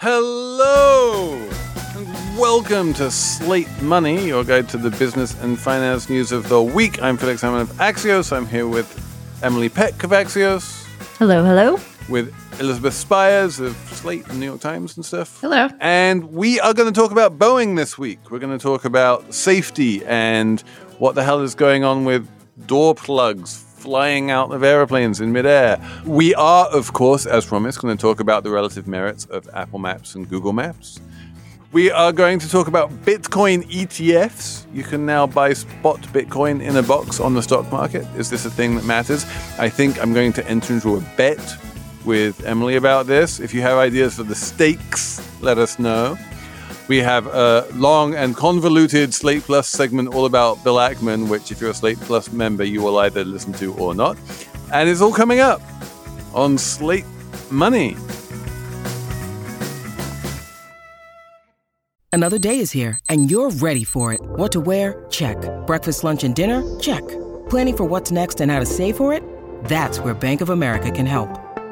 Hello! And welcome to Slate Money, your guide to the business and finance news of the week. I'm Felix Salmon of Axios. I'm here with Emily Peck of Axios. Hello, hello. With Elizabeth Spiers of Slate and New York Times and stuff. Hello. And we are going to talk about Boeing this week. We're going to talk about safety and what the hell is going on with door plugs flying out of airplanes in midair. We are, of course, as promised, going to talk about the relative merits of Apple Maps and Google Maps. We are going to talk about Bitcoin ETFs. You can now buy spot Bitcoin in a box on the stock market. Is this a thing that matters? I think I'm going to enter into a bet with Emily about this. If you have ideas for the stakes, let us know. We have a long and convoluted Slate Plus segment all about Bill Ackman, which, if you're a Slate Plus member, you will either listen to or not. And it's all coming up on Slate Money. Another day is here, and you're ready for it. What to wear? Check. Breakfast, lunch, and dinner? Check. Planning for what's next and how to save for it? That's where Bank of America can help.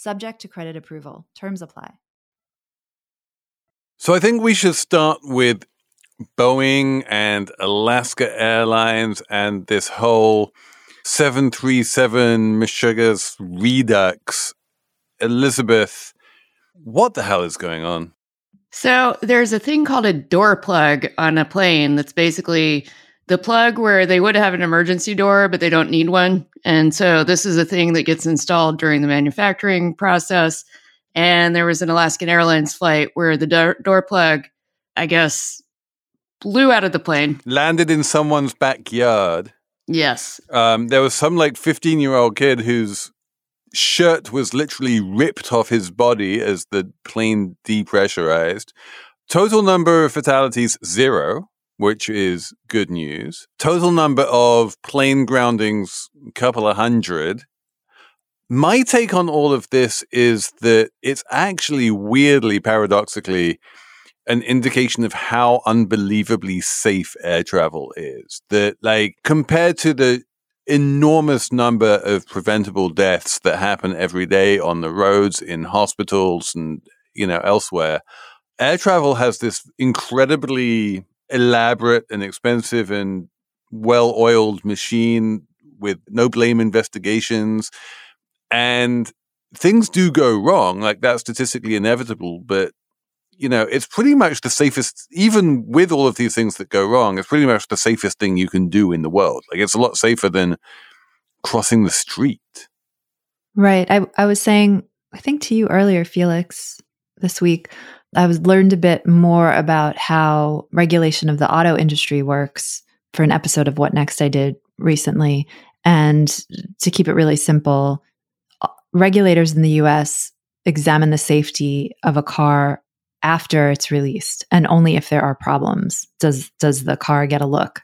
subject to credit approval. Terms apply. So I think we should start with Boeing and Alaska Airlines and this whole 737 mishegas Redux. Elizabeth, what the hell is going on? So there's a thing called a door plug on a plane that's basically the plug where they would have an emergency door, but they don't need one. And so this is a thing that gets installed during the manufacturing process. And there was an Alaskan Airlines flight where the door, door plug, I guess, blew out of the plane, landed in someone's backyard. Yes. Um, there was some like 15 year old kid whose shirt was literally ripped off his body as the plane depressurized. Total number of fatalities, zero which is good news. Total number of plane groundings, couple of hundred. My take on all of this is that it's actually weirdly, paradoxically, an indication of how unbelievably safe air travel is. That, like, compared to the enormous number of preventable deaths that happen every day on the roads, in hospitals, and, you know, elsewhere, air travel has this incredibly elaborate and expensive and well oiled machine with no blame investigations. And things do go wrong. Like that's statistically inevitable, but you know, it's pretty much the safest, even with all of these things that go wrong, it's pretty much the safest thing you can do in the world. Like it's a lot safer than crossing the street. Right. I, I was saying, I think to you earlier, Felix, this week, I was learned a bit more about how regulation of the auto industry works for an episode of What Next I did recently. And to keep it really simple, uh, regulators in the US examine the safety of a car after it's released and only if there are problems does does the car get a look.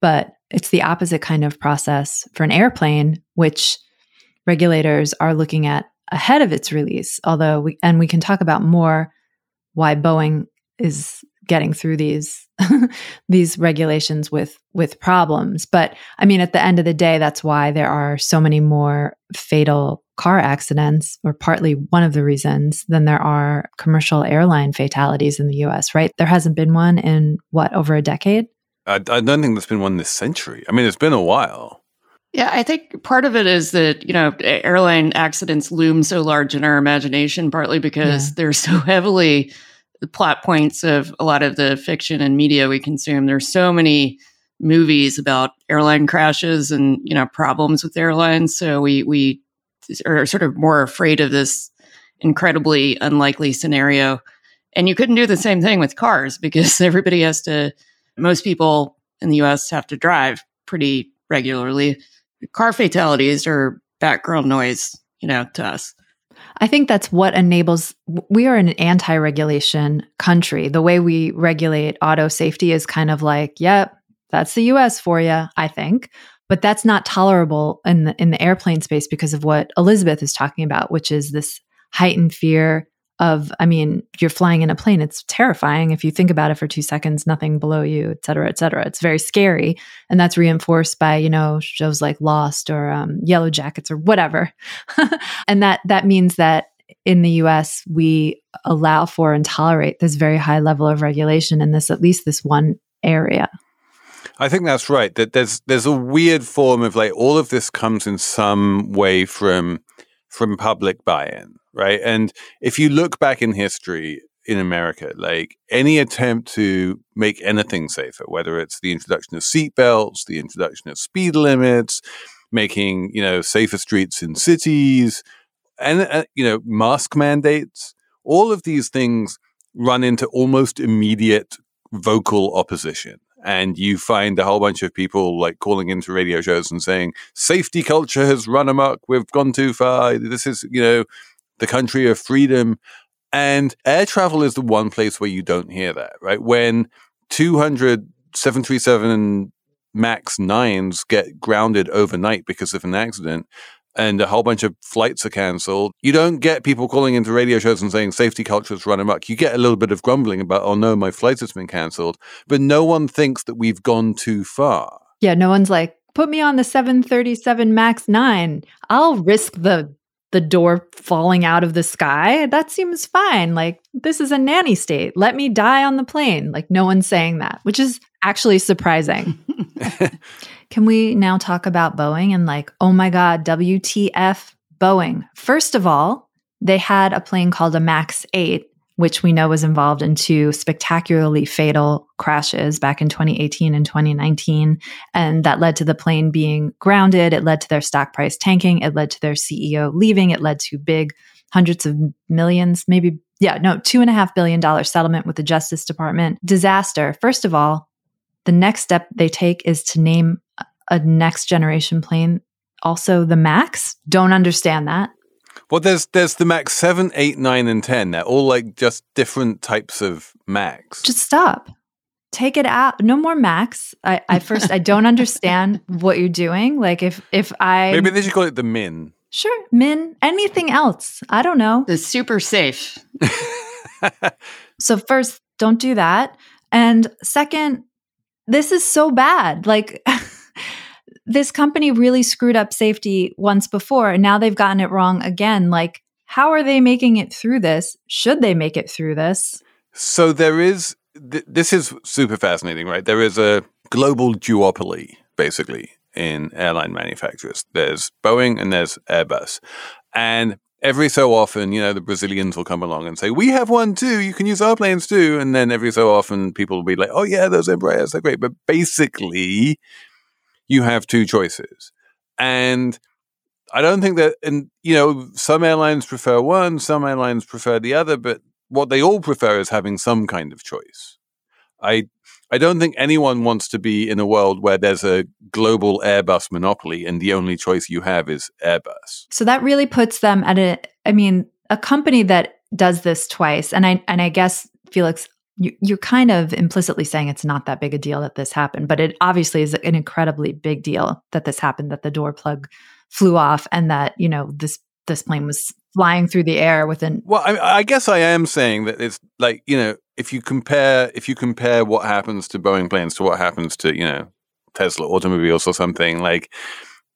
But it's the opposite kind of process for an airplane which regulators are looking at ahead of its release although we and we can talk about more why Boeing is getting through these these regulations with with problems. But i mean at the end of the day that's why there are so many more fatal car accidents or partly one of the reasons than there are commercial airline fatalities in the US right? There hasn't been one in what over a decade? I, I don't think there's been one this century. I mean it's been a while. Yeah, I think part of it is that, you know, airline accidents loom so large in our imagination, partly because Yeah. they're so heavily the plot points of a lot of the fiction and media we consume. There's so many movies about airline crashes and, you know, problems with airlines. So we we are sort of more afraid of this incredibly unlikely scenario. And you couldn't do the same thing with cars because everybody has to most people in the US have to drive pretty regularly car fatalities are background noise, you know, to us. I think that's what enables. We are an anti regulation country. The way we regulate auto safety is kind of like, yep, that's the US for you, I think. But that's not tolerable in the, in the airplane space because of what Elizabeth is talking about, which is this heightened fear of, I mean, you're flying in a plane. It's terrifying. If you think about it for two seconds, nothing below you, et cetera, et cetera. It's very scary. And that's reinforced by, you know, shows like Lost or um, Yellow Jackets or whatever. and that that means that in the US we allow for and tolerate this very high level of regulation in this at least this one area. I think that's right. That there's there's a weird form of like all of this comes in some way from from public buy-in, right? And if you look back in history in America, like any attempt to make anything safer, whether it's the introduction of seatbelts, the introduction of speed limits, making you know safer streets in cities, and uh, you know mask mandates, all of these things run into almost immediate vocal opposition. And you find a whole bunch of people like calling into radio shows and saying safety culture has run amok. We've gone too far. This is you know the country of freedom and air travel is the one place where you don't hear that right when 200 737 max 9s get grounded overnight because of an accident and a whole bunch of flights are cancelled. You don't get people calling into radio shows and saying safety culture has run amok. You get a little bit of grumbling about, oh no, my flight has been cancelled, but no one thinks that we've gone too far. Yeah, no one's like, put me on the 737 MAX 9. I'll risk the the door falling out of the sky. That seems fine. Like this is a nanny state. Let me die on the plane. Like no one's saying that, which is actually surprising. Can we now talk about Boeing and like, oh my God, WTF Boeing? First of all, they had a plane called a MAX 8, which we know was involved in two spectacularly fatal crashes back in 2018 and 2019. And that led to the plane being grounded. It led to their stock price tanking. It led to their CEO leaving. It led to big hundreds of millions, maybe, yeah, no, two and a half billion dollar settlement with the Justice Department. Disaster. First of all, the next step they take is to name a next generation plane also the max don't understand that Well, there's there's the Max 7, 8, 9, and 10. They're all like just different types of Max. just stop take it out no more max i, I first i don't understand what you're doing like if if i Maybe they should call it the Min. sure min anything else i don't know The super safe. So, first, don't do that. And second, this is so bad. Like, this company really screwed up safety once before, and now they've gotten it wrong again. Like, how are they making it through this? Should they make it through this? So there is, th- this is super fascinating, right? There is a global duopoly, basically, in airline manufacturers. There's Boeing and there's Airbus. And every so often, you know, the Brazilians will come along and say, we have one too. You can use our planes too. And then every so often, people will be like, oh, yeah, those Embraers, they're great. But basically, you have two choices. And I don't think that, and you know, some airlines prefer one, some airlines prefer the other, but what they all prefer is having some kind of choice. I I don't think anyone wants to be in a world where there's a global Airbus monopoly and the only choice you have is Airbus. So that really puts them at a, I mean, a company that does this twice. And I, and I guess, Felix, you, you're kind of implicitly saying it's not that big a deal that this happened, but it obviously is an incredibly big deal that this happened, that the door plug flew off and that, you know, this, this plane was flying through the air within Well, I, I guess I am saying that it's like, you know, if you compare if you compare what happens to Boeing planes to what happens to you know Tesla automobiles or something like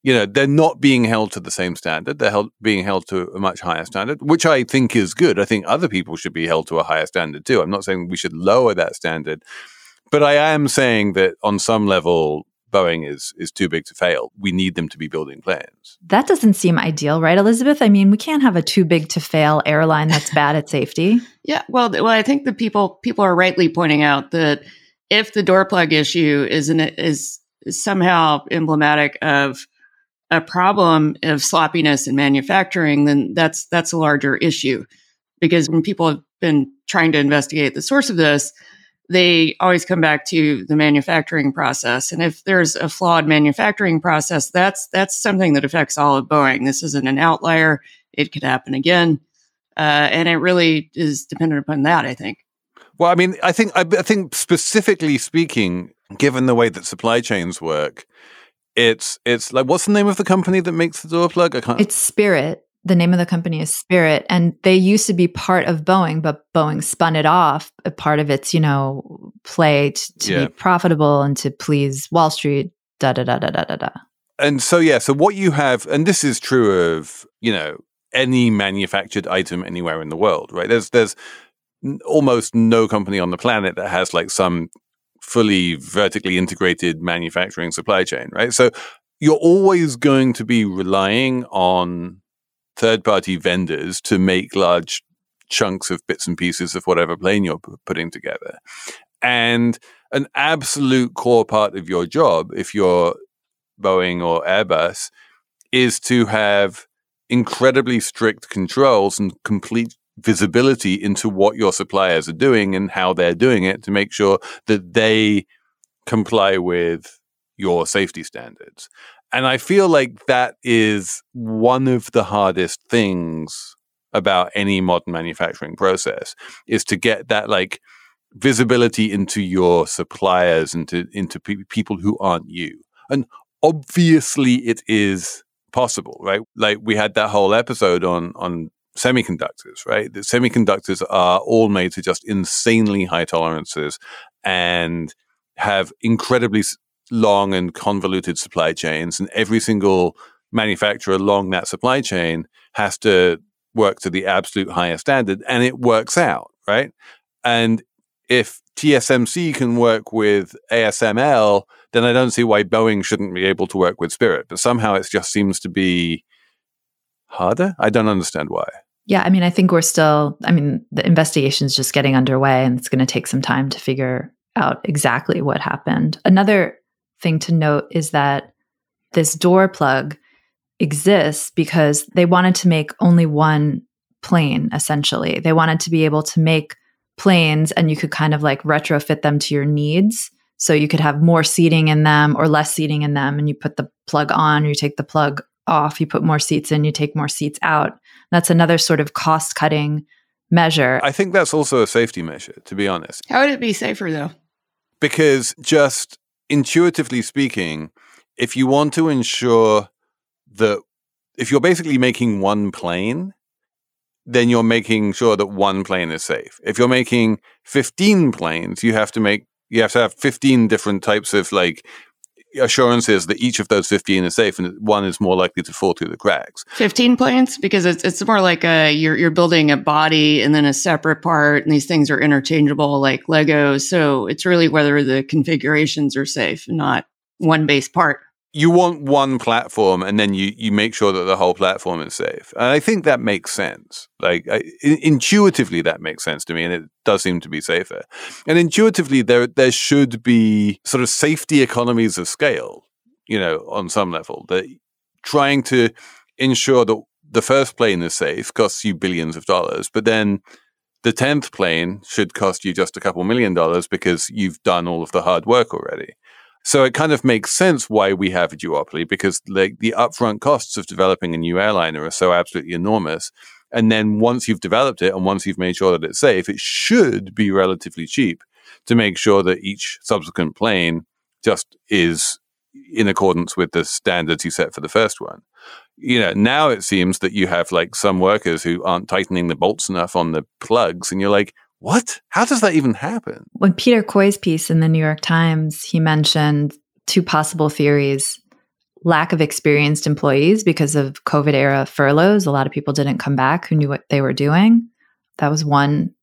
you know they're not being held to the same standard they're held, being held to a much higher standard which i think is good i think other people should be held to a higher standard too i'm not saying we should lower that standard but i am saying that on some level Boeing is is too big to fail. We need them to be building planes. That doesn't seem ideal, right, Elizabeth? I mean, we can't have a too big to fail airline that's bad at safety. Yeah, well, well, I think the people people are rightly pointing out that if the door plug issue is an, is somehow emblematic of a problem of sloppiness in manufacturing, then that's that's a larger issue. Because when people have been trying to investigate the source of this, they always come back to the manufacturing process. And if there's a flawed manufacturing process, that's that's something that affects all of Boeing. This isn't an outlier; it could happen again, uh, and it really is dependent upon that. I think. Well, I mean, I think I, I think specifically speaking, given the way that supply chains work, it's it's like what's the name of the company that makes the door plug? I can't. It's Spirit the name of the company is Spirit, and they used to be part of Boeing, but Boeing spun it off, a part of its, you know, play to, to yeah. be profitable and to please Wall Street. Da da da da da da da. And so yeah, so what you have, and this is true of you know any manufactured item anywhere in the world, right? There's there's almost no company on the planet that has like some fully vertically integrated manufacturing supply chain, right? So you're always going to be relying on third party vendors to make large chunks of bits and pieces of whatever plane you're p- putting together. And an absolute core part of your job, if you're Boeing or Airbus, is to have incredibly strict controls and complete visibility into what your suppliers are doing and how they're doing it to make sure that they comply with your safety standards. And I feel like that is one of the hardest things about any modern manufacturing process is to get that like visibility into your suppliers and to, into pe- people who aren't you. And obviously it is possible, right? Like we had that whole episode on, on semiconductors, right? The semiconductors are all made to just insanely high tolerances and have incredibly long and convoluted supply chains, and every single manufacturer along that supply chain has to work to the absolute highest standard, and it works out, right? And if TSMC can work with ASML, then I don't see why Boeing shouldn't be able to work with Spirit. But somehow it just seems to be harder. I don't understand why. Yeah, I mean, I think we're still, I mean, the investigation is just getting underway and it's going to take some time to figure out exactly what happened. Another thing to note is that this door plug exists because they wanted to make only one plane, essentially. They wanted to be able to make planes and you could kind of like retrofit them to your needs. So you could have more seating in them or less seating in them. And you put the plug on, or you take the plug off, you put more seats in, you take more seats out. That's another sort of cost cutting measure. I think that's also a safety measure, to be honest. How would it be safer though? Because just intuitively speaking, if you want to ensure that if you're basically making one plane, then you're making sure that one plane is safe. If you're making 15 planes, you have to make you have to have 15 different types of like assurances that each of those 15 is safe and one is more likely to fall through the cracks. 15 planes because it's it's more like a you're you're building a body and then a separate part and these things are interchangeable like Lego. So it's really whether the configurations are safe not one base part you want one platform and then you, you make sure that the whole platform is safe. And I think that makes sense. Like I, intuitively, that makes sense to me, and it does seem to be safer. And intuitively, there there should be sort of safety economies of scale, you know, on some level. That trying to ensure that the first plane is safe costs you billions of dollars, but then the tenth plane should cost you just a couple million dollars because you've done all of the hard work already. So it kind of makes sense why we have a duopoly because like the upfront costs of developing a new airliner are so absolutely enormous. And then once you've developed it and once you've made sure that it's safe, it should be relatively cheap to make sure that each subsequent plane just is in accordance with the standards you set for the first one. You know, now it seems that you have like some workers who aren't tightening the bolts enough on the plugs, and you're like, What? How does that even happen? When Peter Coy's piece in the New York Times, he mentioned two possible theories lack of experienced employees because of COVID era furloughs. A lot of people didn't come back who knew what they were doing. That was one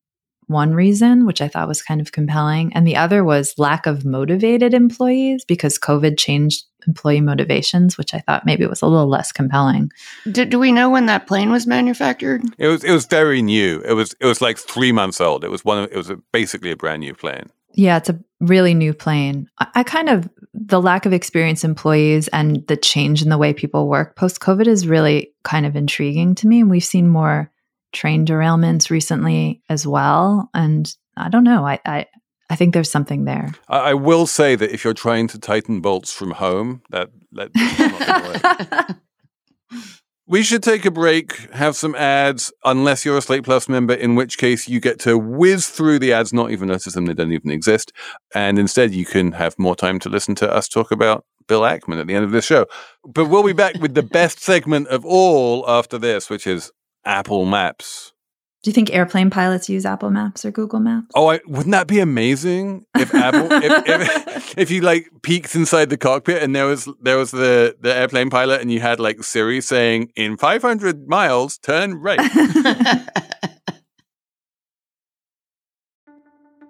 one reason, which I thought was kind of compelling. And the other was lack of motivated employees because COVID changed employee motivations, which I thought maybe was a little less compelling. Do, do we know when that plane was manufactured? It was it was very new. It was it was like three months old. It was one. Of, it was a, basically a brand new plane. Yeah, it's a really new plane. I, I kind of the lack of experienced employees and the change in the way people work post COVID is really kind of intriguing to me. And we've seen more train derailments recently as well. And I don't know. I, I, I think there's something there. I, I, will say that if you're trying to tighten bolts from home, that that We should take a break, have some ads, unless you're a Slate Plus member, in which case you get to whiz through the ads, not even notice them, they don't even exist. And instead, you can have more time to listen to us talk about Bill Ackman at the end of this show. But we'll be back with the best segment of all after this, which is Apple Maps. Do you think airplane pilots use Apple Maps or Google Maps? Oh, I, wouldn't that be amazing if Apple, if, if, if, you like peeked inside the cockpit and there was there was the the airplane pilot and you had like Siri saying in 500 miles turn right.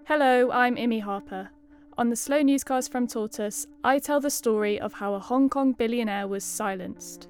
Hello, I'm Imi Harper. On the Slow Newscast from Tortoise, I tell the story of how a Hong Kong billionaire was silenced.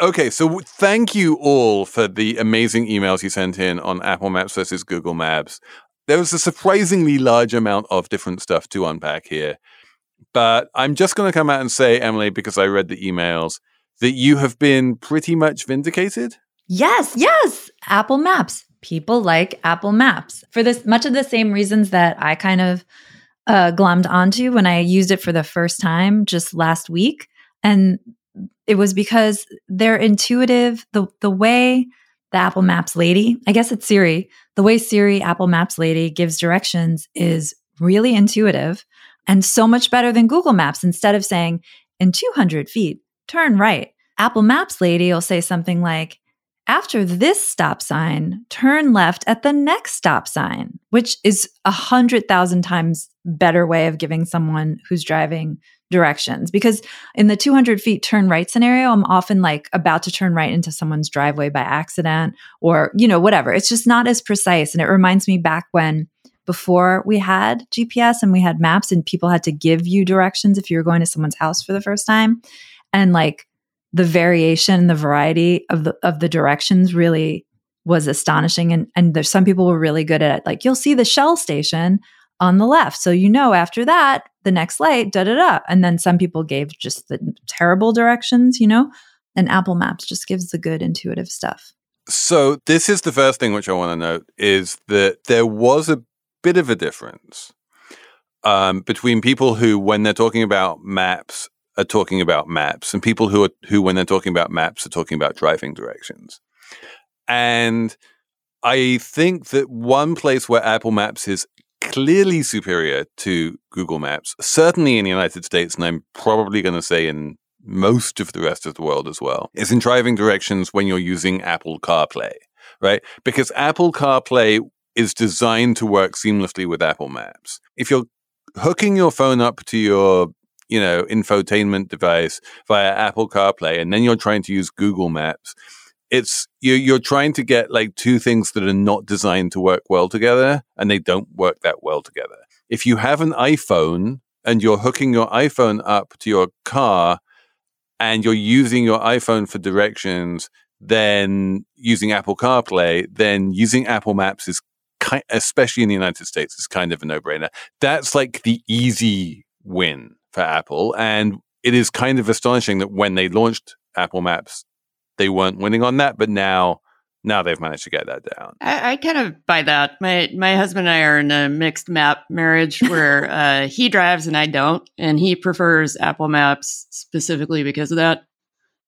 Okay, so thank you all for the amazing emails you sent in on Apple Maps versus Google Maps. There was a surprisingly large amount of different stuff to unpack here. But I'm just going to come out and say, Emily, because I read the emails, that you have been pretty much vindicated. Yes, yes. Apple Maps. People like Apple Maps for this much of the same reasons that I kind of uh, glommed onto when I used it for the first time just last week. And it was because they're intuitive. The the way the Apple Maps lady, I guess it's Siri, the way Siri Apple Maps lady gives directions is really intuitive and so much better than Google Maps. Instead of saying in 200 feet, turn right, Apple Maps lady will say something like, after this stop sign, turn left at the next stop sign, which is a hundred thousand times better way of giving someone who's driving directions. Because in the 200 feet turn right scenario i'm often like about to turn right into someone's driveway by accident or you know whatever. It's just not as precise. And it reminds me back when before we had gps and we had maps and people had to give you directions if you were going to someone's house for the first time. And like the variation the variety of the of the directions really was astonishing. And and there's some people were really good at it like you'll see the shell station on the left. So you know after that, the next light, da da da. And then some people gave just the terrible directions, you know? And Apple Maps just gives the good intuitive stuff. So this is the first thing which I want to note is that there was a bit of a difference um, between people who, when they're talking about maps, are talking about maps, and people who are who, when they're talking about maps, are talking about driving directions. And I think that one place where Apple Maps is clearly superior to Google Maps, certainly in the United States, and I'm probably going to say in most of the rest of the world as well, is in driving directions when you're using Apple CarPlay, right? Because Apple CarPlay is designed to work seamlessly with Apple Maps. If you're hooking your phone up to your you know infotainment device via Apple CarPlay and then you're trying to use Google Maps it's you, you're trying to get like two things that are not designed to work well together and they don't work that well together. If you have an iPhone and you're hooking your iPhone up to your car and you're using your iPhone for directions, then using Apple CarPlay, then using Apple Maps is kind, especially in the United States, is kind of a no-brainer. That's like the easy win for Apple, and it is kind of astonishing that when they launched Apple Maps they weren't winning on that, but now Now they've managed to get that down. I, I kind of buy that. My my husband and I are in a mixed map marriage where uh, he drives and I don't, and he prefers Apple Maps specifically because of that.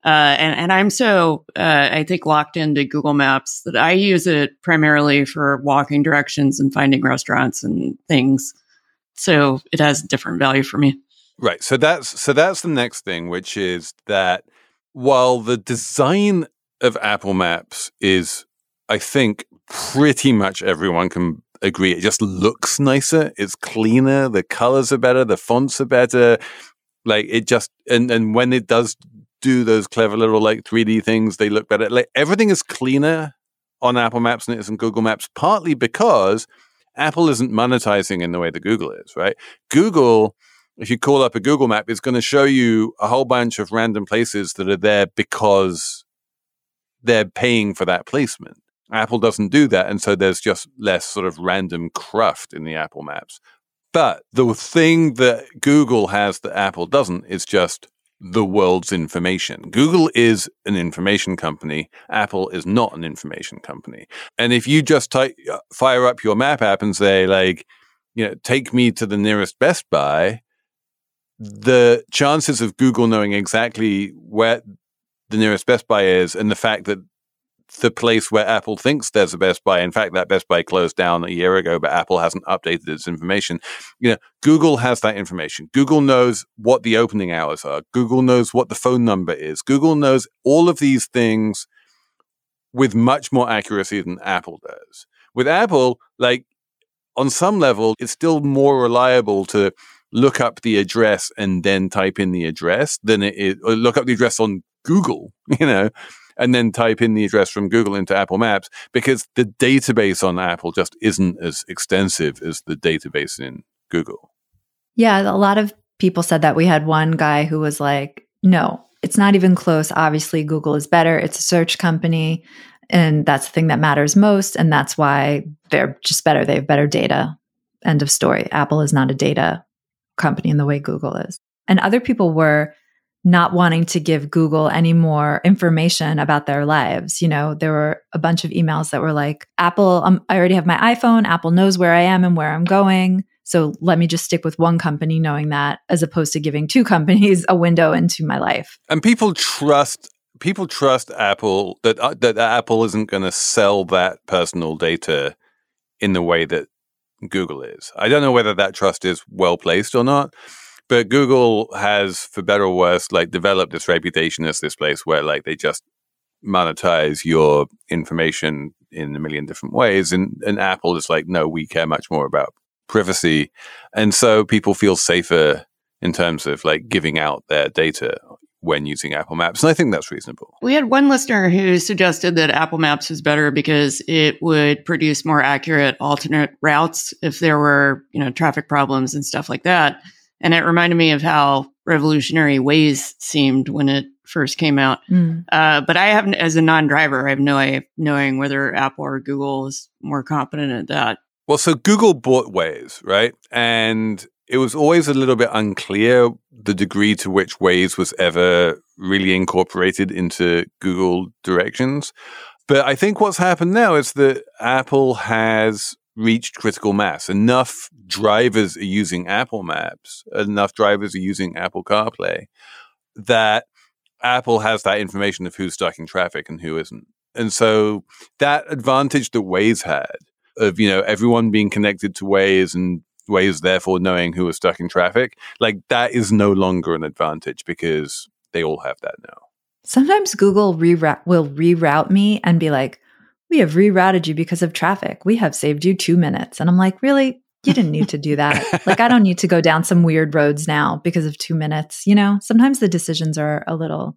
Uh, and, and I'm so, uh, I think, locked into Google Maps that I use it primarily for walking directions and finding restaurants and things. So it has different value for me. Right. So that's so that's the next thing, which is that while the design of Apple Maps is, I think, pretty much everyone can agree, it just looks nicer. It's cleaner. The colors are better. The fonts are better. Like it just and and when it does do those clever little like 3D things. They look better. Like everything is cleaner on Apple Maps than it is in Google Maps, partly because Apple isn't monetizing in the way that Google is, right? Google, if you call up a Google map, it's going to show you a whole bunch of random places that are there because they're paying for that placement. Apple doesn't do that. And so there's just less sort of random cruft in the Apple maps. But the thing that Google has that Apple doesn't is just the world's information. Google is an information company. Apple is not an information company. And if you just type, uh, fire up your map app and say, like, you know, take me to the nearest Best Buy, the chances of Google knowing exactly where the nearest Best Buy is and the fact that the place where Apple thinks there's a Best Buy. In fact, that Best Buy closed down a year ago, but Apple hasn't updated its information. You know, Google has that information. Google knows what the opening hours are. Google knows what the phone number is. Google knows all of these things with much more accuracy than Apple does. With Apple, like on some level, it's still more reliable to look up the address and then type in the address than it is, or uh, look up the address on Google, you know, and then type in the address from Google into Apple Maps because the database on Apple just isn't as extensive as the database in Google. Yeah, a lot of people said that. We had one guy who was like, no, it's not even close. Obviously, Google is better. It's a search company. And that's the thing that matters most. And that's why they're just better. They have better data. End of story. Apple is not a data company in the way Google is. And other people were not wanting to give Google any more information about their lives. You know, there were a bunch of emails that were like, Apple, um, I already have my iPhone. Apple knows where I am and where I'm going. So let me just stick with one company knowing that as opposed to giving two companies a window into my life. And people trust people trust Apple that uh, that Apple isn't going to sell that personal data in the way that Google is. I don't know whether that trust is well placed or not, but Google has, for better or worse, like developed this reputation as this place where like they just monetize your information in a million different ways. And, and Apple is like, no, we care much more about privacy. And so people feel safer in terms of like giving out their data when using Apple Maps. And I think that's reasonable. We had one listener who suggested that Apple Maps was better because it would produce more accurate alternate routes if there were, you know, traffic problems and stuff like that. And it reminded me of how revolutionary Waze seemed when it first came out. Mm. Uh, but I have, as a non-driver, I have no way of knowing whether Apple or Google is more competent at that. Well, so Google bought Waze, right? And it was always a little bit unclear the degree to which Waze was ever really incorporated into Google directions. But I think what's happened now is that Apple has reached critical mass. Enough drivers are using Apple Maps, enough drivers are using Apple CarPlay that Apple has that information of who's stuck in traffic and who isn't. And so that advantage that Waze had of, you know, everyone being connected to Waze and Waze therefore knowing who was stuck in traffic, like that is no longer an advantage because they all have that now. Sometimes Google reroute will reroute me and be like, we have rerouted you because of traffic. We have saved you two minutes. And I'm like, really? You didn't need to do that. like, I don't need to go down some weird roads now because of two minutes. You know, sometimes the decisions are a little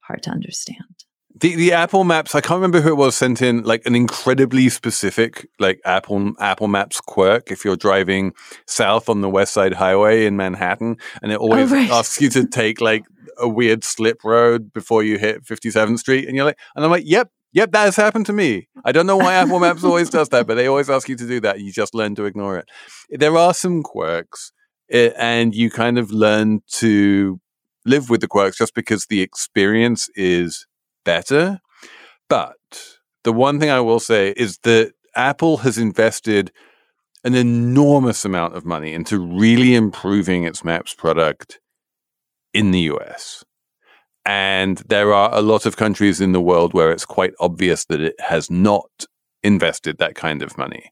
hard to understand. The the Apple Maps, I can't remember who it was sent in like an incredibly specific like Apple Apple Maps quirk if you're driving south on the West Side Highway in Manhattan and it always oh, right. asks you to take like a weird slip road before you hit 57th Street and you're like and I'm like, "Yep, Yep, that has happened to me. I don't know why Apple Maps always does that, but they always ask you to do that. You just learn to ignore it. There are some quirks, eh, and you kind of learn to live with the quirks just because the experience is better. But the one thing I will say is that Apple has invested an enormous amount of money into really improving its Maps product in the US. And there are a lot of countries in the world where it's quite obvious that it has not invested that kind of money.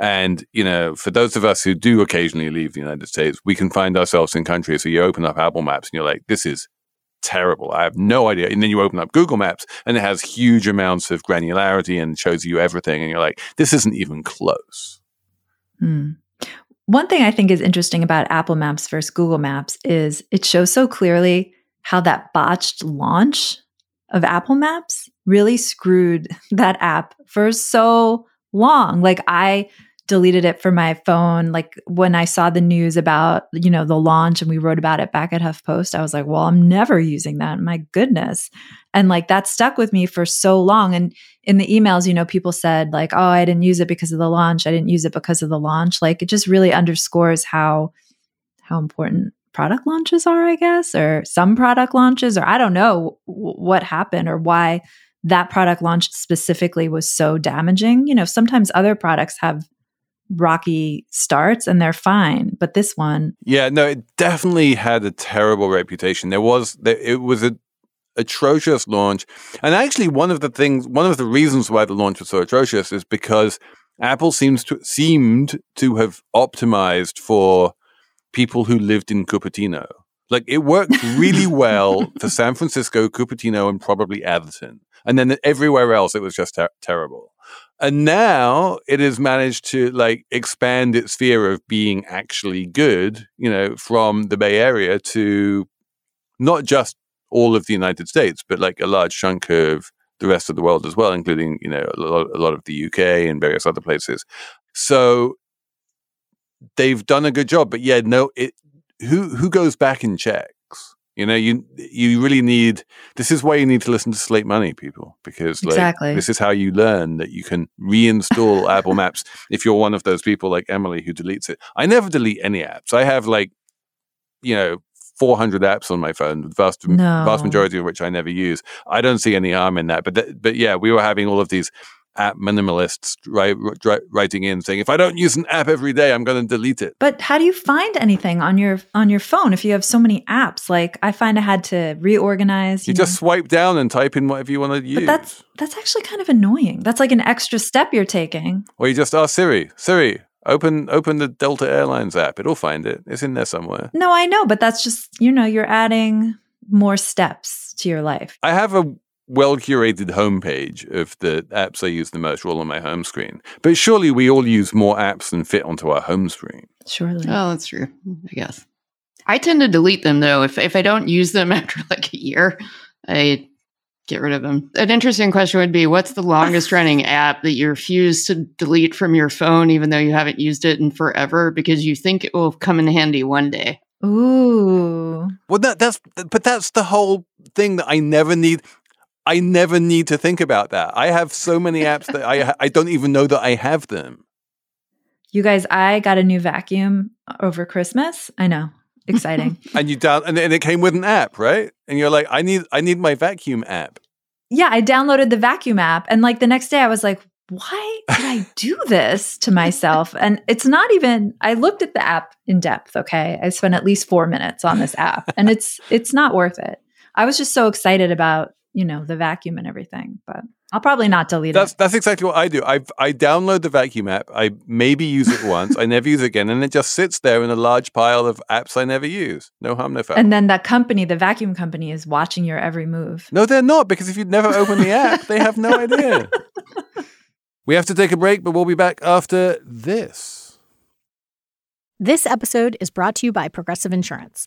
And, you know, for those of us who do occasionally leave the United States, we can find ourselves in countries where you open up Apple Maps and you're like, this is terrible. I have no idea. And then you open up Google Maps and it has huge amounts of granularity and shows you everything. And you're like, this isn't even close. Hmm. One thing I think is interesting about Apple Maps versus Google Maps is it shows so clearly how that botched launch of Apple Maps really screwed that app for so long. Like I deleted it from my phone. Like when I saw the news about, you know, the launch and we wrote about it back at HuffPost, I was like, well, I'm never using that. My goodness. And like that stuck with me for so long. And in the emails, you know, people said, like, oh, I didn't use it because of the launch. I didn't use it because of the launch. Like it just really underscores how how important product launches are, I guess, or some product launches, or I don't know w- what happened or why that product launch specifically was so damaging. You know, sometimes other products have rocky starts and they're fine, but this one, yeah, no, it definitely had a terrible reputation. There was, there, it was a atrocious launch, and actually, one of the things, one of the reasons why the launch was so atrocious is because Apple seems to seemed to have optimized for people who lived in Cupertino. Like it worked really well for San Francisco, Cupertino, and probably Atherton. And then everywhere else, it was just ter- terrible. And now it has managed to like expand its sphere of being actually good, you know, from the Bay Area to not just all of the United States, but like a large chunk of the rest of the world as well, including, you know, a lot, a lot of the UK and various other places. So they've done a good job. But yeah, no, it, who, who goes back and checks? You know, you you really need. This is why you need to listen to Slate Money, people, because like Exactly. this is how you learn that you can reinstall Apple Maps if you're one of those people like Emily who deletes it. I never delete any apps. I have like, you know, 400 apps on my phone, the vast No. vast majority of which I never use. I don't see any harm in that. But th- but yeah, we were having all of these app minimalists write, writing in saying, if I don't use an app every day, I'm going to delete it. But how do you find anything on your on your phone if you have so many apps? Like I find I had to reorganize. You know. just swipe down and type in whatever you want to use. but that's that's actually kind of annoying. That's like an extra step you're taking. Or you just ask Siri, Siri, open open the Delta Airlines app. It'll find it. It's in there somewhere. No, I know, but that's just you know you're adding more steps to your life. I have a well curated homepage of the apps I use the most all on my home screen. But surely we all use more apps than fit onto our home screen. Surely. Oh, that's true. I guess. I tend to delete them though. If if I don't use them after like a year, I get rid of them. An interesting question would be what's the longest running app that you refuse to delete from your phone even though you haven't used it in forever because you think it will come in handy one day? Ooh. Well, that, that's but that's the whole thing that I never need. I never need to think about that. I have so many apps that I I don't even know that I have them. You guys, I got a new vacuum uh, over Christmas. I know. Exciting. And you down and, and it came with an app, right? And you're like, I need I need my vacuum app. yeah, I downloaded the vacuum app and like the next day I was like, why did I do this to myself? And it's not even I looked at the app in depth, okay? I spent at least 4 minutes on this app and it's it's not worth it. I was just so excited about, you know, the vacuum and everything, but I'll probably not delete That's it. that's exactly what I do. I I download the vacuum app. I maybe use it once. I never use it again, and it just sits there in a large pile of apps I never use. No harm, no foul. And then that company, the vacuum company is watching your every move. no, they're not because if you'd never open the app, they have no idea. we have to take a break, but we'll be back after this. This episode is brought to you by Progressive Insurance.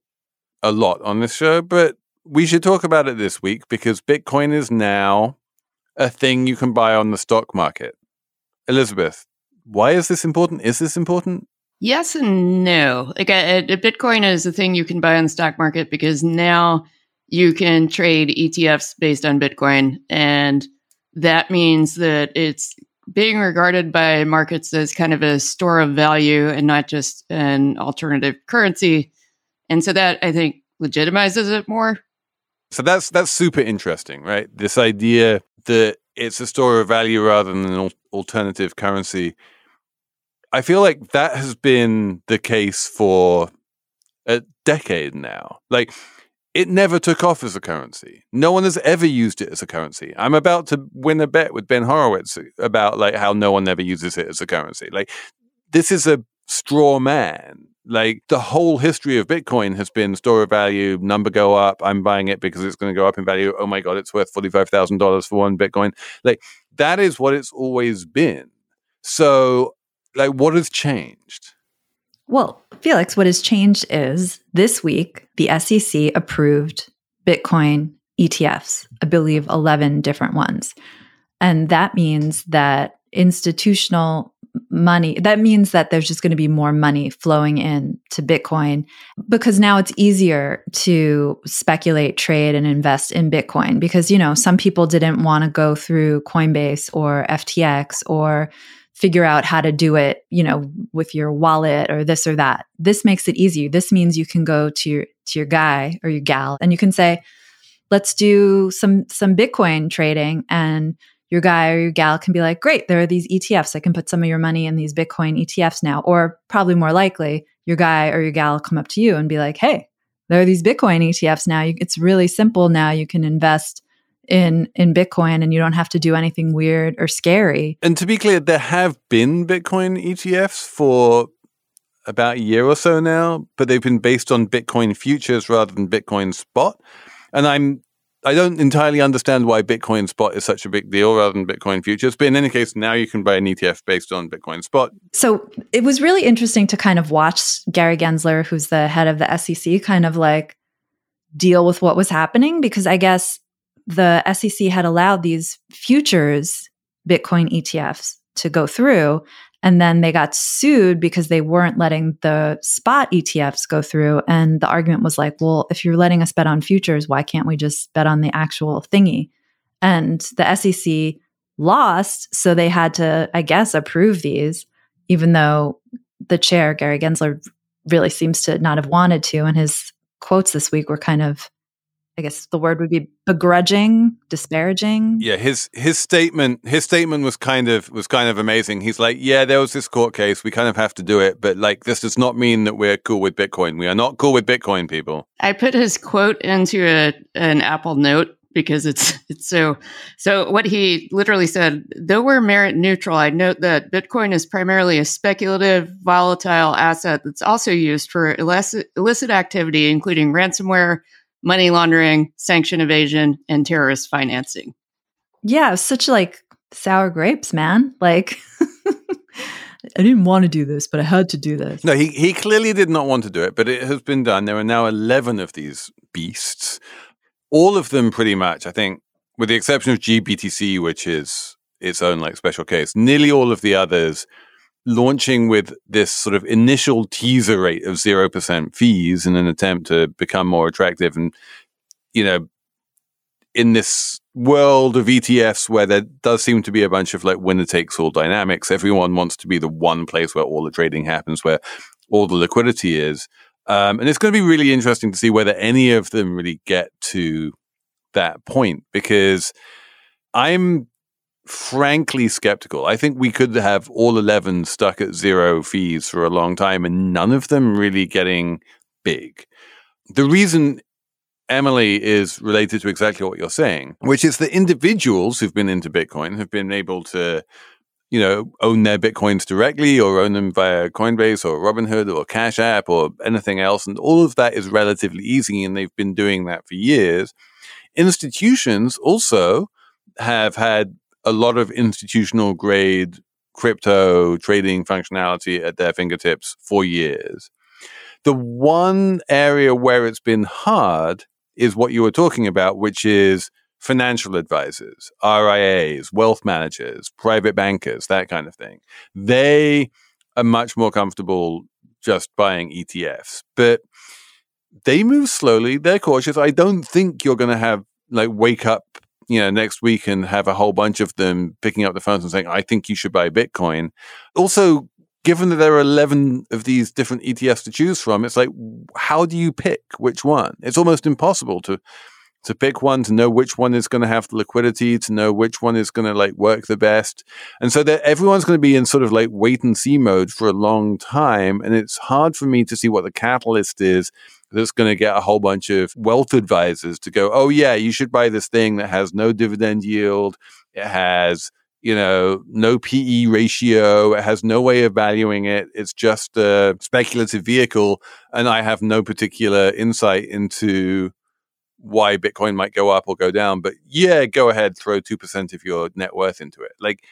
a lot on this show, but we should talk about it this week because Bitcoin is now a thing you can buy on the stock market. Elizabeth, why is this important? Is this important? Yes and no. Like a, a Bitcoin is a thing you can buy on the stock market because now you can trade ETFs based on Bitcoin, and that means that it's being regarded by markets as kind of a store of value and not just an alternative currency. And so that I think legitimizes it more. So that's that's super interesting, right? This idea that it's a store of value rather than an alternative currency. I feel like that has been the case for a decade now. Like it never took off as a currency. No one has ever used it as a currency. I'm about to win a bet with Ben Horowitz about like how no one ever uses it as a currency. Like this is a straw man. Like the whole history of Bitcoin has been store of value, number go up. I'm buying it because it's going to go up in value. Oh my God, it's worth $45,000 for one Bitcoin. Like that is what it's always been. So, like, what has changed? Well, Felix, what has changed is this week, the SEC approved Bitcoin ETFs, I believe 11 different ones. And that means that institutional money, that means that there's just going to be more money flowing in to Bitcoin because now it's easier to speculate, trade, and invest in Bitcoin because, you know, some people didn't want to go through Coinbase or FTX or figure out how to do it, you know, with your wallet or this or that. This makes it easier. This means you can go to your to your guy or your gal and you can say, "Let's do some some Bitcoin trading." And your guy or your gal can be like, "Great, there are these ETFs. I can put some of your money in these Bitcoin ETFs now." Or probably more likely, your guy or your gal come up to you and be like, "Hey, there are these Bitcoin ETFs now. It's really simple now. You can invest in in Bitcoin and you don't have to do anything weird or scary. And to be clear, there have been Bitcoin ETFs for about a year or so now, but they've been based on Bitcoin futures rather than Bitcoin spot. And I'm I don't entirely understand why Bitcoin spot is such a big deal rather than Bitcoin futures. But in any case, now you can buy an ETF based on Bitcoin spot. So it was really interesting to kind of watch Gary Gensler, who's the head of the SEC, kind of like deal with what was happening because I guess the SEC had allowed these futures Bitcoin ETFs to go through. And then they got sued because they weren't letting the spot ETFs go through. And the argument was like, well, if you're letting us bet on futures, why can't we just bet on the actual thingy? And the SEC lost. So they had to, I guess, approve these, even though the chair, Gary Gensler, really seems to not have wanted to. And his quotes this week were kind of I guess the word would be begrudging, disparaging. Yeah, his his statement his statement was kind of was kind of amazing. He's like, yeah, there was this court case, we kind of have to do it, but like this does not mean that we're cool with Bitcoin. We are not cool with Bitcoin, people. I put his quote into a, an Apple Note because it's it's so so what he literally said though we're merit neutral i note that bitcoin is primarily a speculative volatile asset that's also used for illicit, illicit activity including ransomware money laundering, sanction evasion, and terrorist financing. Yeah, such like sour grapes, man. Like I didn't want to do this, but I had to do this. No, he he clearly did not want to do it, but it has been done. There are now 11 of these beasts. All of them pretty much, I think, with the exception of GBTC, which is its own like special case. Nearly all of the others launching with this sort of initial teaser rate of 0% fees in an attempt to become more attractive. And, you know, in this world of ETFs where there does seem to be a bunch of like winner takes all dynamics, everyone wants to be the one place where all the trading happens, where all the liquidity is. Um, and it's going to be really interesting to see whether any of them really get to that point because I'm frankly skeptical. I think we could have all 11 stuck at zero fees for a long time and none of them really getting big. The reason Emily is related to exactly what you're saying, which is that individuals who've been into Bitcoin have been able to, you know, own their Bitcoins directly or own them via Coinbase or Robinhood or Cash App or anything else. And all of that is relatively easy. And they've been doing that for years. Institutions also have had a lot of institutional grade crypto trading functionality at their fingertips for years. The one area where it's been hard is what you were talking about, which is financial advisors, RIAs, wealth managers, private bankers, that kind of thing. They are much more comfortable just buying ETFs, but they move slowly. They're cautious. I don't think you're going to have like wake up, you know, next week and have a whole bunch of them picking up the phones and saying, I think you should buy Bitcoin. Also, given that there are 11 of these different ETFs to choose from, it's like, how do you pick which one? It's almost impossible to to pick one, to know which one is going to have the liquidity, to know which one is going to like work the best. And so that everyone's going to be in sort of like wait and see mode for a long time. And it's hard for me to see what the catalyst is that's going to get a whole bunch of wealth advisors to go, oh, yeah, you should buy this thing that has no dividend yield. It has you know, no PE ratio. It has no way of valuing it. It's just a speculative vehicle. And I have no particular insight into why Bitcoin might go up or go down. But yeah, go ahead, throw 2% of your net worth into it. Like,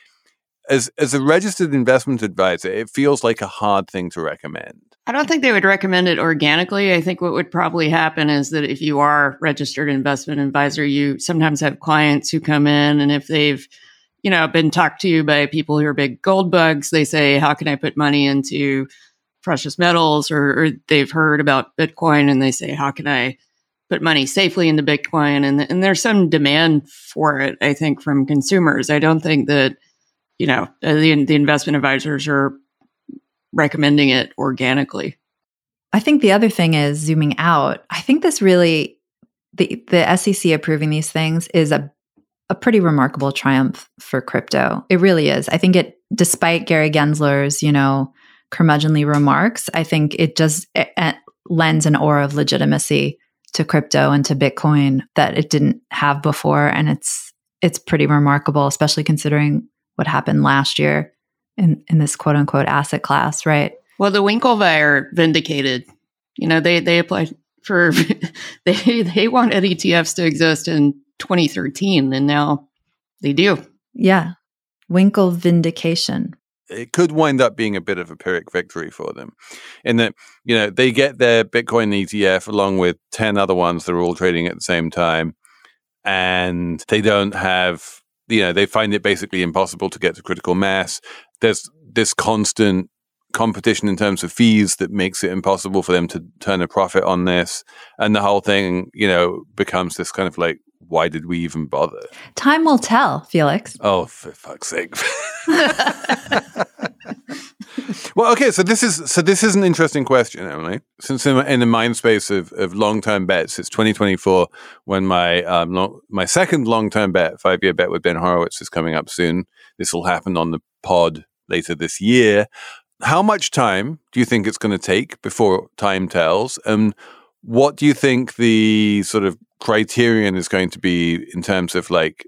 as, as a registered investment advisor, it feels like a hard thing to recommend. I don't think they would recommend it organically. I think what would probably happen is that if you are registered investment advisor, you sometimes have clients who come in and if they've you know, been talked to by people who are big gold bugs. They say, how can I put money into precious metals? Or, or they've heard about Bitcoin and they say, how can I put money safely into Bitcoin? And, and there's some demand for it, I think, from consumers. I don't think that, you know, uh, the, the investment advisors are recommending it organically. I think the other thing is zooming out. I think this really, the, the SEC approving these things is a a pretty remarkable triumph for crypto. It really is. I think it, despite Gary Gensler's, you know, curmudgeonly remarks, I think it just it, it lends an aura of legitimacy to crypto and to Bitcoin that it didn't have before, and it's it's pretty remarkable, especially considering what happened last year in in this quote unquote asset class, right? Well, the Winklevi vindicated. You know, they they applied for they they wanted ETFs to exist in 2013, and now they do. Yeah. Winkle vindication. It could wind up being a bit of a Pyrrhic victory for them in that, you know, they get their Bitcoin ETF along with 10 other ones that are all trading at the same time. And they don't have, you know, they find it basically impossible to get to critical mass. There's this constant competition in terms of fees that makes it impossible for them to turn a profit on this. And the whole thing, you know, becomes this kind of like why did we even bother? Time will tell, Felix. Oh, for fuck's sake. well, okay, so this is so this is an interesting question, Emily. Since in, in the mind space of, of long term bets, it's 2024 when my um, long, my second long term bet, five year bet with Ben Horowitz, is coming up soon. This will happen on the pod later this year. How much time do you think it's going to take before time tells? And what do you think the sort of criterion is going to be in terms of like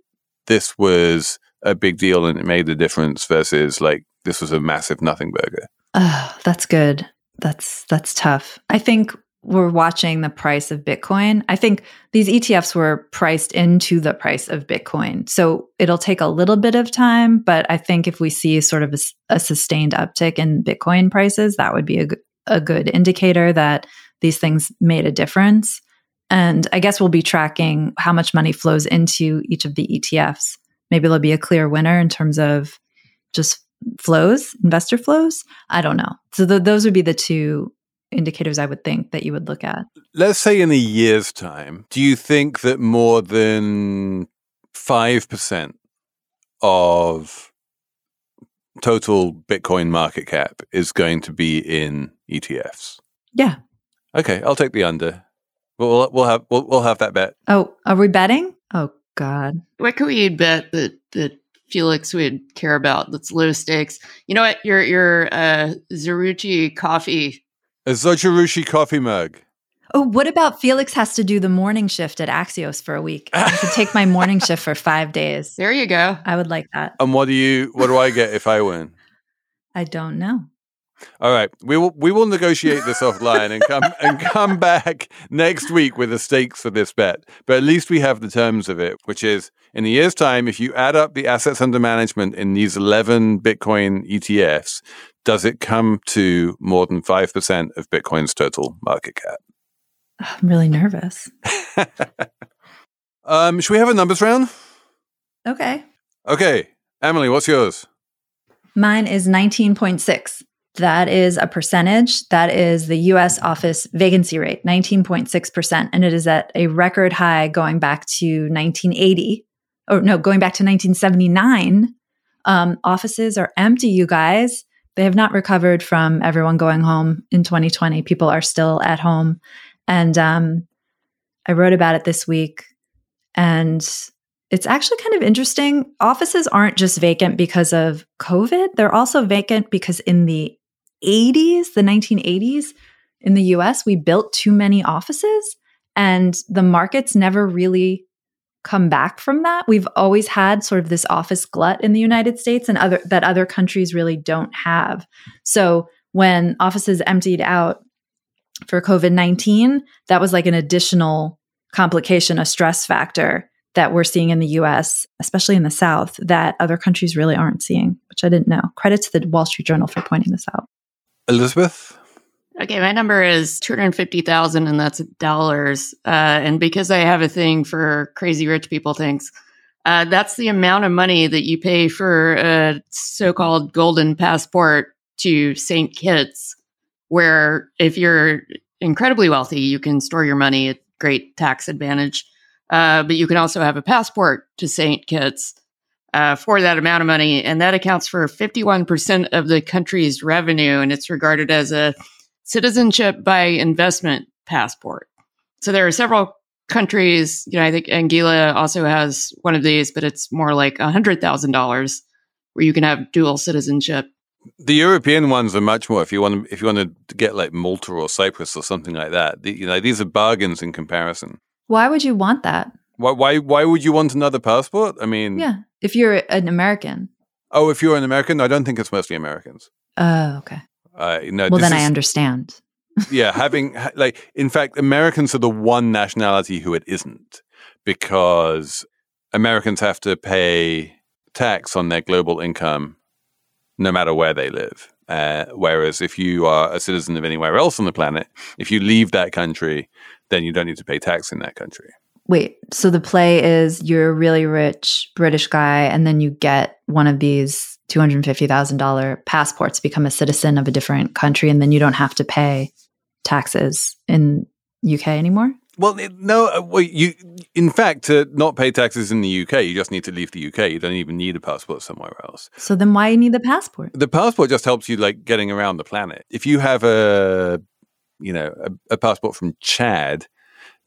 this was a big deal and it made a difference versus like this was a massive nothing burger? Oh, that's good. That's that's tough. I think we're watching the price of Bitcoin. I think these ETFs were priced into the price of Bitcoin. So it'll take a little bit of time, but I think if we see sort of a, a sustained uptick in Bitcoin prices, that would be a, a good indicator that these things made a difference. And I guess we'll be tracking how much money flows into each of the ETFs. Maybe there'll be a clear winner in terms of just flows, investor flows. I don't know. So the, those would be the two indicators I would think that you would look at. Let's say in a year's time, do you think that more than 5% of total Bitcoin market cap is going to be in ETFs? Yeah. Okay, I'll take the under. We'll we'll have we'll, we'll have that bet. Oh, are we betting? Oh God. What can we bet that that Felix would care about? That's low stakes. You know what? Your your uh, Zerucci coffee. A Zojirushi coffee mug. Oh, what about Felix has to do the morning shift at Axios for a week? I could take my morning shift for five days. There you go. I would like that. And what do you? What do I get if I win? I don't know. All right, we will we will negotiate this offline and come and come back next week with the stakes for this bet. But at least we have the terms of it, which is in a year's time, if you add up the assets under management in these eleven Bitcoin ETFs, does it come to more than five percent of Bitcoin's total market cap? I'm really nervous. um, should we have a numbers round? Okay. Okay, Emily, what's yours? Mine is 19.6. That is a percentage. That is the US office vacancy rate, 19.6%. And it is at a record high going back to 1980. Or no, going back to 1979. Um, offices are empty, you guys. They have not recovered from everyone going home in 2020. People are still at home. And um, I wrote about it this week. And it's actually kind of interesting. Offices aren't just vacant because of COVID, they're also vacant because in the 80s, the 1980s, in the US, we built too many offices and the markets never really come back from that. We've always had sort of this office glut in the United States and other that other countries really don't have. So when offices emptied out for COVID-19, that was like an additional complication, a stress factor that we're seeing in the US, especially in the South, that other countries really aren't seeing, which I didn't know. Credit to the Wall Street Journal for pointing this out. Elizabeth? Okay, my number is 250,000 and that's dollars. Uh, and because I have a thing for crazy rich people things, uh, that's the amount of money that you pay for a so-called golden passport to St. Kitts, where if you're incredibly wealthy, you can store your money at great tax advantage. Uh, but you can also have a passport to St. Kitts uh, for that amount of money. And that accounts for 51% of the country's revenue. And it's regarded as a citizenship by investment passport. So there are several countries, you know, I think Anguilla also has one of these, but it's more like $100,000 where you can have dual citizenship. The European ones are much more. If you want to, if you want to get like Malta or Cyprus or something like that, the, you know, these are bargains in comparison. Why would you want that? Why, why, why would you want another passport? I mean, Yeah, if you're an American. Oh, if you're an American, I don't think it's mostly Americans. Oh, okay. Uh, no, Well, this then I understand. yeah, having like, in fact, Americans are the one nationality who it isn't because Americans have to pay tax on their global income no matter where they live. Uh, whereas if you are a citizen of anywhere else on the planet, if you leave that country, then you don't need to pay tax in that country. Wait, so the play is you're a really rich British guy, and then you get one of these $250,000 passports, become a citizen of a different country, and then you don't have to pay taxes in UK anymore? Well, no, uh, well, you, in fact, to not pay taxes in the UK, you just need to leave the UK. You don't even need a passport somewhere else. So then why you need the passport? The passport just helps you like getting around the planet. If you have a, you know, a, a passport from Chad,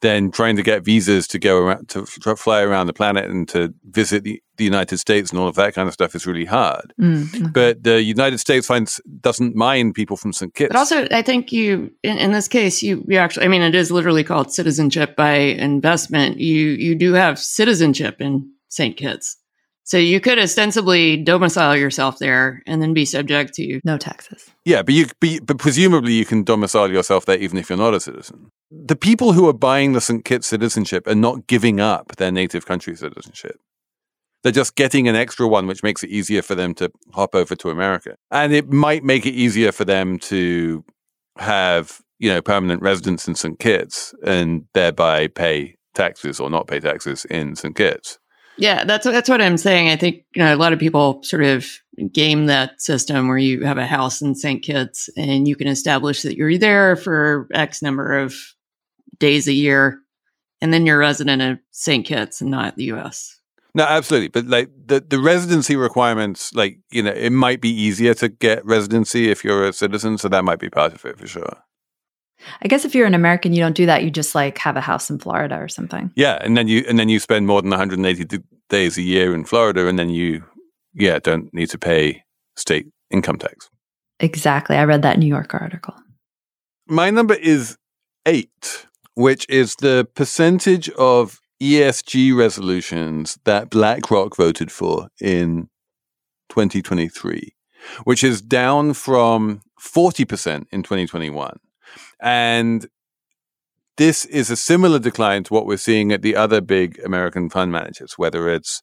then trying to get visas to go around to f- fly around the planet and to visit the, the United States and all of that kind of stuff is really hard. Mm, But the United States finds doesn't mind people from St. Kitts. But also, I think you, in, in this case, you, you actually, I mean, it is literally called citizenship by investment. You, you do have citizenship in St. Kitts. So you could ostensibly domicile yourself there and then be subject to no taxes. Yeah, but you be, but presumably you can domicile yourself there even if you're not a citizen. The people who are buying the St. Kitts citizenship are not giving up their native country citizenship. They're just getting an extra one, which makes it easier for them to hop over to America. And it might make it easier for them to have, you know, permanent residence in St. Kitts and thereby pay taxes or not pay taxes in St. Kitts. Yeah, that's that's what I'm saying. I think you know a lot of people sort of game that system where you have a house in St. Kitts and you can establish that you're there for X number of days a year, and then you're a resident of St. Kitts and not the U.S. No, absolutely. But like the, the residency requirements, like, you know, it might be easier to get residency if you're a citizen. So that might be part of it for sure. I guess if you're an American, you don't do that. You just like have a house in Florida or something. Yeah. And then you, and then you spend more than 180 d- days a year in Florida. And then you, yeah, don't need to pay state income tax. Exactly. I read that New York article. My number is eight. Which is the percentage of ESG resolutions that BlackRock voted for in 2023, which is down from 40% in 2021. And this is a similar decline to what we're seeing at the other big American fund managers, whether it's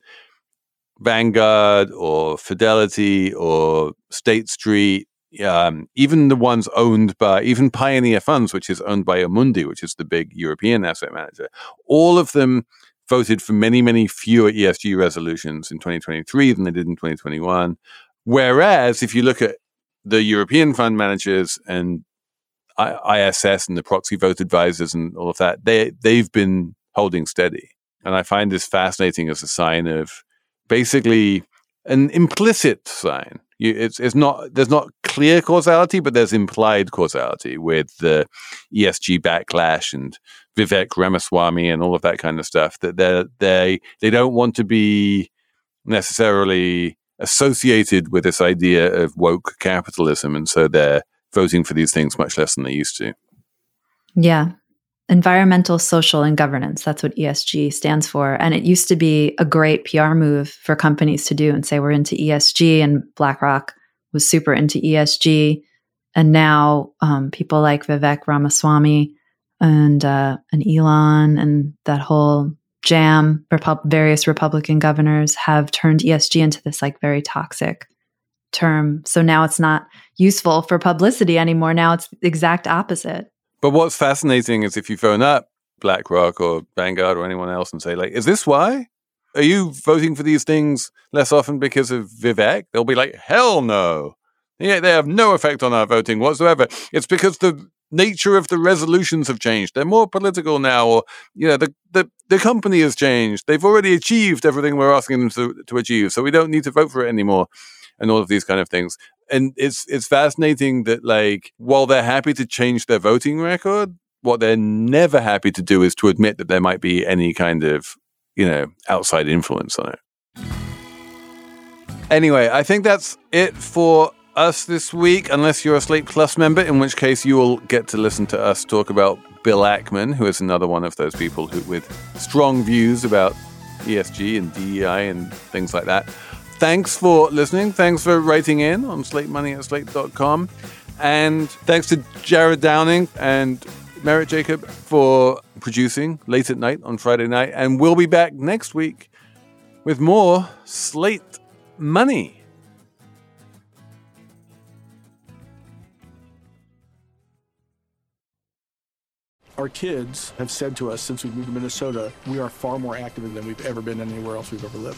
Vanguard or Fidelity or State Street, um, even the ones owned by, even Pioneer Funds, which is owned by Amundi, which is the big European asset manager, all of them voted for many, many fewer ESG resolutions in 2023 than they did in 2021. Whereas if you look at the European fund managers and ISS and the proxy vote advisors and all of that, they they've been holding steady. And I find this fascinating as a sign of basically an implicit sign. You, it's it's not there's not clear causality, but there's implied causality with the ESG backlash and Vivek Ramaswamy and all of that kind of stuff. That they they they don't want to be necessarily associated with this idea of woke capitalism, and so they're voting for these things much less than they used to. Yeah. Environmental, social, and governance. That's what ESG stands for. And it used to be a great PR move for companies to do and say, we're into ESG. And BlackRock was super into ESG. And now um, people like Vivek Ramaswamy and, uh, and Elon and that whole jam, Repu- various Republican governors have turned ESG into this like very toxic term. So now it's not useful for publicity anymore. Now it's the exact opposite. But what's fascinating is if you phone up BlackRock or Vanguard or anyone else and say, like, is this why? Are you voting for these things less often because of Vivek? They'll be like, hell no. Yeah, they have no effect on our voting whatsoever. It's because the nature of the resolutions have changed. They're more political now, or you know, the the, the company has changed. They've already achieved everything we're asking them to, to achieve, so we don't need to vote for it anymore and all of these kind of things. And it's it's fascinating that like while they're happy to change their voting record, what they're never happy to do is to admit that there might be any kind of you know outside influence on it. Anyway, I think that's it for us this week, unless you're a Slate Plus member, in which case you will get to listen to us talk about Bill Ackman, who is another one of those people who, with strong views about ESG and DEI and things like that. Thanks for listening. Thanks for writing in on slate money at slate.com. And thanks to Jared Downing and Merritt Jacob for producing late at night on Friday night. And we'll be back next week with more Slate Money. Our kids have said to us since we moved to Minnesota, we are far more active than we've ever been anywhere else we've ever lived.